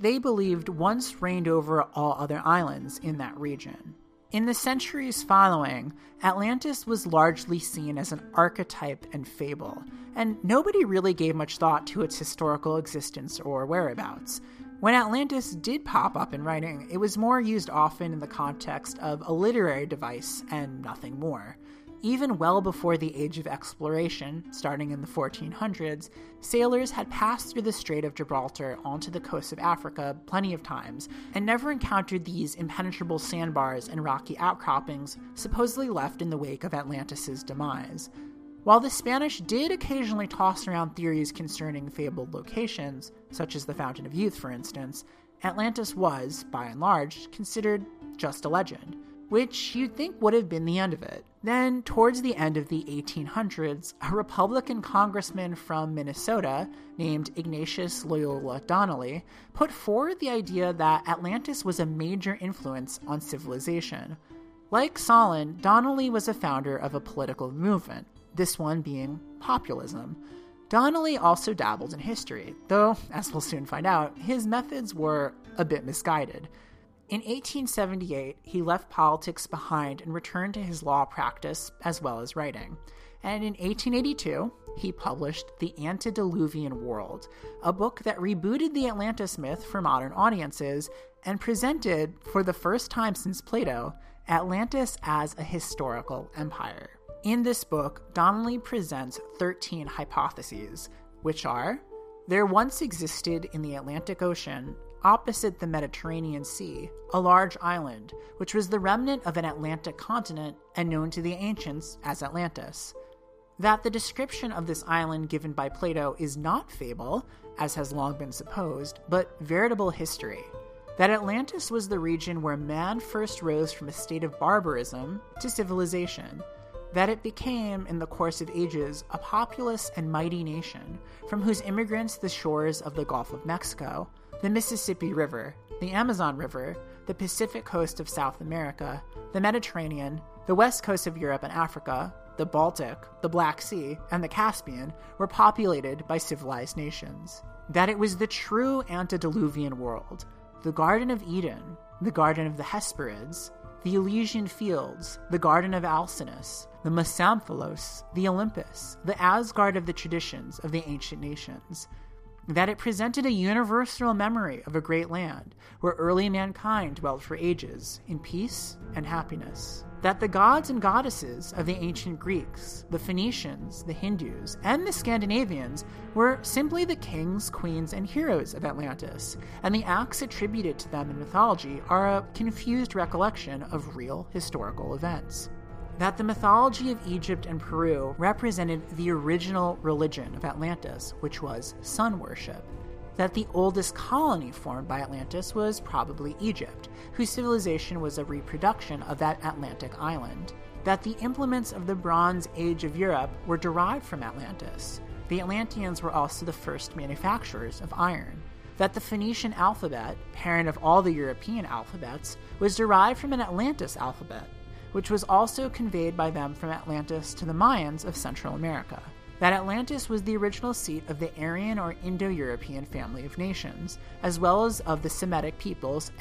they believed once reigned over all other islands in that region. In the centuries following, Atlantis was largely seen as an archetype and fable, and nobody really gave much thought to its historical existence or whereabouts. When Atlantis did pop up in writing, it was more used often in the context of a literary device and nothing more. Even well before the age of exploration, starting in the 1400s, sailors had passed through the Strait of Gibraltar onto the coast of Africa plenty of times and never encountered these impenetrable sandbars and rocky outcroppings supposedly left in the wake of Atlantis' demise. While the Spanish did occasionally toss around theories concerning fabled locations, such as the Fountain of Youth, for instance, Atlantis was, by and large, considered just a legend which you'd think would have been the end of it. Then, towards the end of the 1800s, a Republican congressman from Minnesota named Ignatius Loyola Donnelly put forward the idea that Atlantis was a major influence on civilization. Like Solon, Donnelly was a founder of a political movement, this one being populism. Donnelly also dabbled in history, though, as we'll soon find out, his methods were a bit misguided. In 1878, he left politics behind and returned to his law practice as well as writing. And in 1882, he published The Antediluvian World, a book that rebooted the Atlantis myth for modern audiences and presented, for the first time since Plato, Atlantis as a historical empire. In this book, Donnelly presents 13 hypotheses, which are there once existed in the Atlantic Ocean opposite the Mediterranean Sea, a large island, which was the remnant of an Atlantic continent and known to the ancients as Atlantis. That the description of this island given by Plato is not fable, as has long been supposed, but veritable history. That Atlantis was the region where man first rose from a state of barbarism to civilization. That it became, in the course of ages, a populous and mighty nation, from whose immigrants the shores of the Gulf of Mexico, the Mississippi River, the Amazon River, the Pacific coast of South America, the Mediterranean, the west coast of Europe and Africa, the Baltic, the Black Sea, and the Caspian were populated by civilized nations. That it was the true antediluvian world, the Garden of Eden, the Garden of the Hesperids, the Elysian Fields, the Garden of Alcinous, the Mesomphalos, the Olympus, the Asgard of the traditions of the ancient nations, that it presented a universal memory of a great land where early mankind dwelt for ages in peace and happiness. That the gods and goddesses of the ancient Greeks, the Phoenicians, the Hindus, and the Scandinavians were simply the kings, queens, and heroes of Atlantis, and the acts attributed to them in mythology are a confused recollection of real historical events that the mythology of Egypt and Peru represented the original religion of Atlantis, which was sun worship. That the oldest colony formed by Atlantis was probably Egypt, whose civilization was a reproduction of that Atlantic island. That the implements of the Bronze Age of Europe were derived from Atlantis. The Atlanteans were also the first manufacturers of iron that the Phoenician alphabet, parent of all the European alphabets, was derived from an Atlantis alphabet, which was also conveyed by them from Atlantis to the Mayans of Central America. That Atlantis was the original seat of the Aryan or Indo European family of nations, as well as of the Semitic peoples